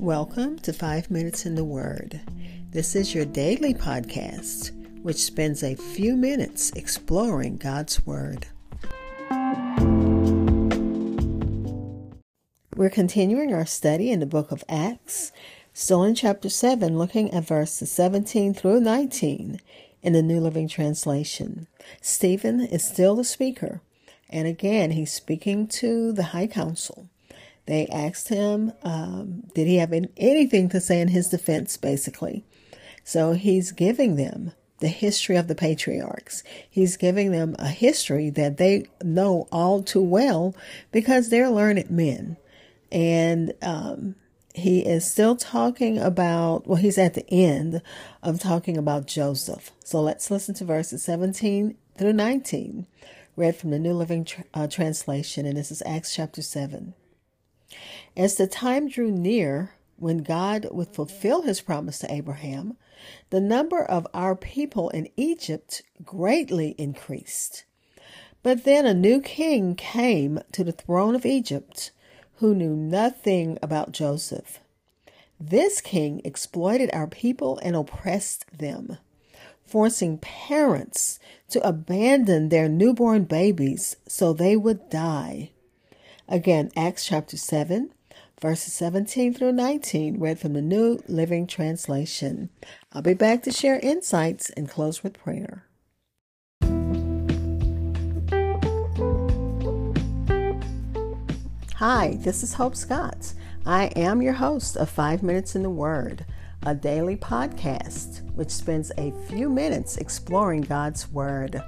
Welcome to Five Minutes in the Word. This is your daily podcast, which spends a few minutes exploring God's Word. We're continuing our study in the book of Acts, still in chapter 7, looking at verses 17 through 19 in the New Living Translation. Stephen is still the speaker, and again, he's speaking to the High Council. They asked him, um, did he have anything to say in his defense, basically. So he's giving them the history of the patriarchs. He's giving them a history that they know all too well because they're learned men. And um, he is still talking about, well, he's at the end of talking about Joseph. So let's listen to verses 17 through 19, read from the New Living uh, Translation. And this is Acts chapter 7. As the time drew near when God would fulfill his promise to Abraham, the number of our people in Egypt greatly increased. But then a new king came to the throne of Egypt who knew nothing about Joseph. This king exploited our people and oppressed them, forcing parents to abandon their newborn babies so they would die. Again, Acts chapter 7, verses 17 through 19, read from the New Living Translation. I'll be back to share insights and close with prayer. Hi, this is Hope Scott. I am your host of Five Minutes in the Word, a daily podcast which spends a few minutes exploring God's Word.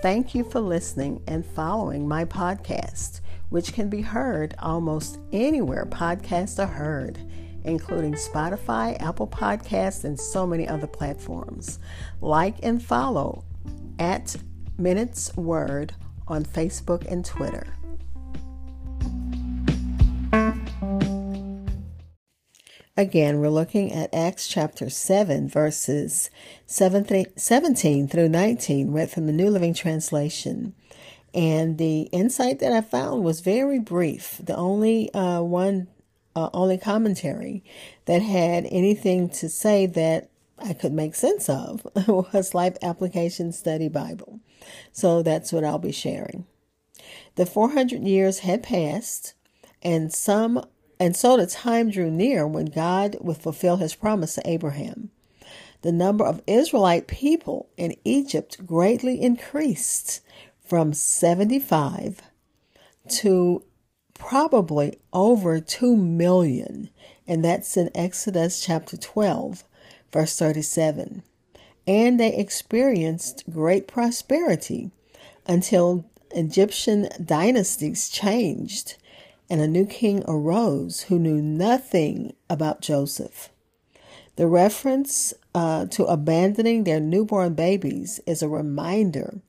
Thank you for listening and following my podcast which can be heard almost anywhere podcasts are heard, including Spotify, Apple Podcasts, and so many other platforms. Like and follow at Minutes Word on Facebook and Twitter. Again, we're looking at Acts chapter 7, verses 17 through 19, read from the New Living Translation. And the insight that I found was very brief. The only uh, one, uh, only commentary that had anything to say that I could make sense of was Life Application Study Bible. So that's what I'll be sharing. The 400 years had passed, and some and so the time drew near when God would fulfill his promise to Abraham. The number of Israelite people in Egypt greatly increased, from 75 to probably over 2 million. And that's in Exodus chapter 12, verse 37. And they experienced great prosperity until Egyptian dynasties changed and a new king arose who knew nothing about Joseph. The reference uh, to abandoning their newborn babies is a reminder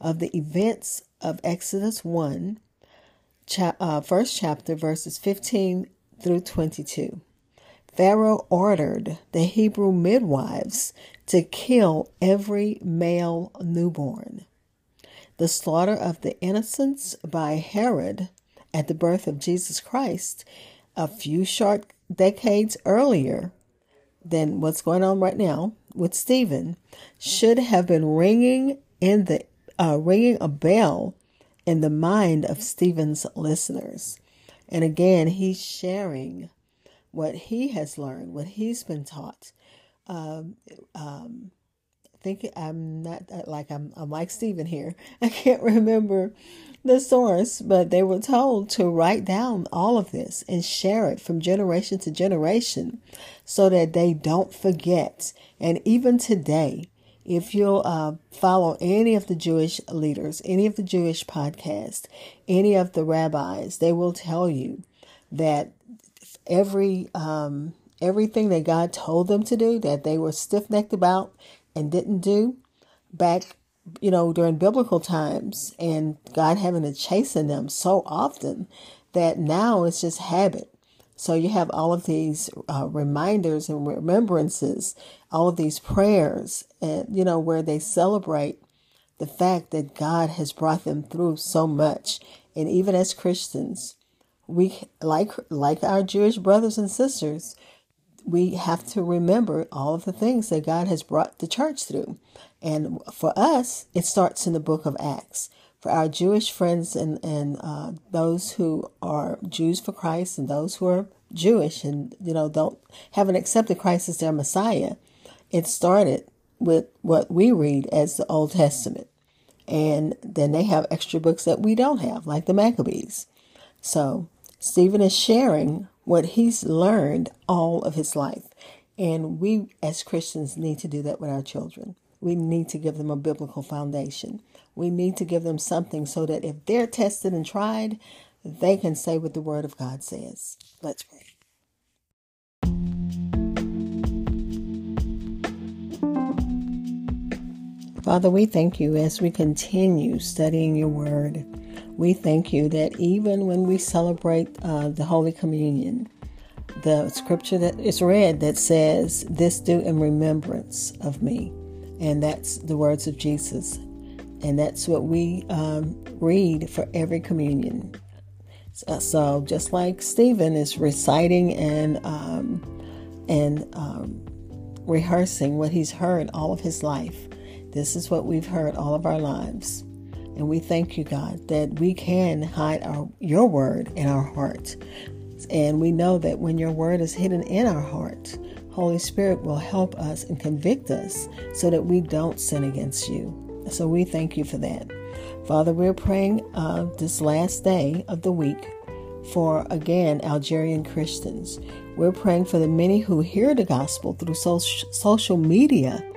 of the events of Exodus 1, cha- uh, first chapter, verses 15 through 22. Pharaoh ordered the Hebrew midwives to kill every male newborn. The slaughter of the innocents by Herod at the birth of Jesus Christ a few short decades earlier than what's going on right now with Stephen should have been ringing in the uh, ringing a bell in the mind of Stephen's listeners. And again, he's sharing what he has learned, what he's been taught. Um, um, I think I'm not uh, like I'm, I'm like Stephen here. I can't remember the source, but they were told to write down all of this and share it from generation to generation so that they don't forget. And even today, if you'll uh, follow any of the Jewish leaders, any of the Jewish podcasts, any of the rabbis, they will tell you that every um, everything that God told them to do that they were stiff necked about and didn't do back, you know, during biblical times, and God having to chasten them so often that now it's just habit. So you have all of these uh, reminders and remembrances, all of these prayers, and you know where they celebrate the fact that God has brought them through so much. And even as Christians, we like like our Jewish brothers and sisters, we have to remember all of the things that God has brought the church through. And for us, it starts in the book of Acts. For our Jewish friends and, and uh, those who are Jews for Christ and those who are Jewish and you know don't haven't accepted Christ as their Messiah, it started with what we read as the Old Testament. And then they have extra books that we don't have, like the Maccabees. So Stephen is sharing what he's learned all of his life. And we as Christians need to do that with our children. We need to give them a biblical foundation. We need to give them something so that if they're tested and tried, they can say what the Word of God says. Let's pray. Father, we thank you as we continue studying your Word. We thank you that even when we celebrate uh, the Holy Communion, the scripture that is read that says, This do in remembrance of me. And that's the words of Jesus. And that's what we um, read for every communion. So, so, just like Stephen is reciting and um, and um, rehearsing what he's heard all of his life, this is what we've heard all of our lives. And we thank you, God, that we can hide our, your word in our heart. And we know that when your word is hidden in our heart, Holy Spirit will help us and convict us so that we don't sin against you. So we thank you for that. Father, we're praying uh, this last day of the week for, again, Algerian Christians. We're praying for the many who hear the gospel through social media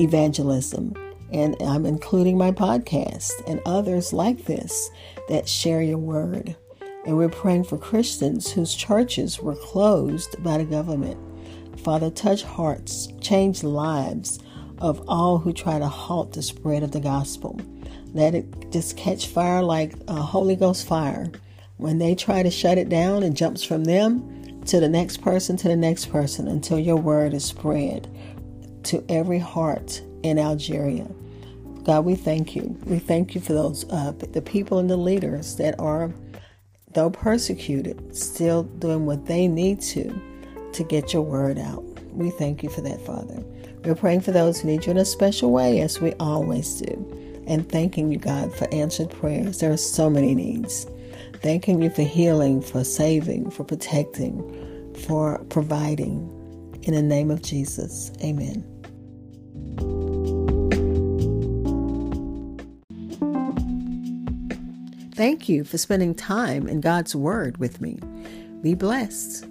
evangelism and I'm including my podcast and others like this that share your word. And we're praying for Christians whose churches were closed by the government. Father, touch hearts, change lives of all who try to halt the spread of the gospel. Let it just catch fire like a Holy Ghost fire. When they try to shut it down, it jumps from them to the next person to the next person until your word is spread to every heart in Algeria. God, we thank you. We thank you for those uh, the people and the leaders that are, though persecuted, still doing what they need to to get your word out. We thank you for that, Father. We're praying for those who need you in a special way, as we always do, and thanking you, God, for answered prayers. There are so many needs. Thanking you for healing, for saving, for protecting, for providing. In the name of Jesus, amen. Thank you for spending time in God's Word with me. Be blessed.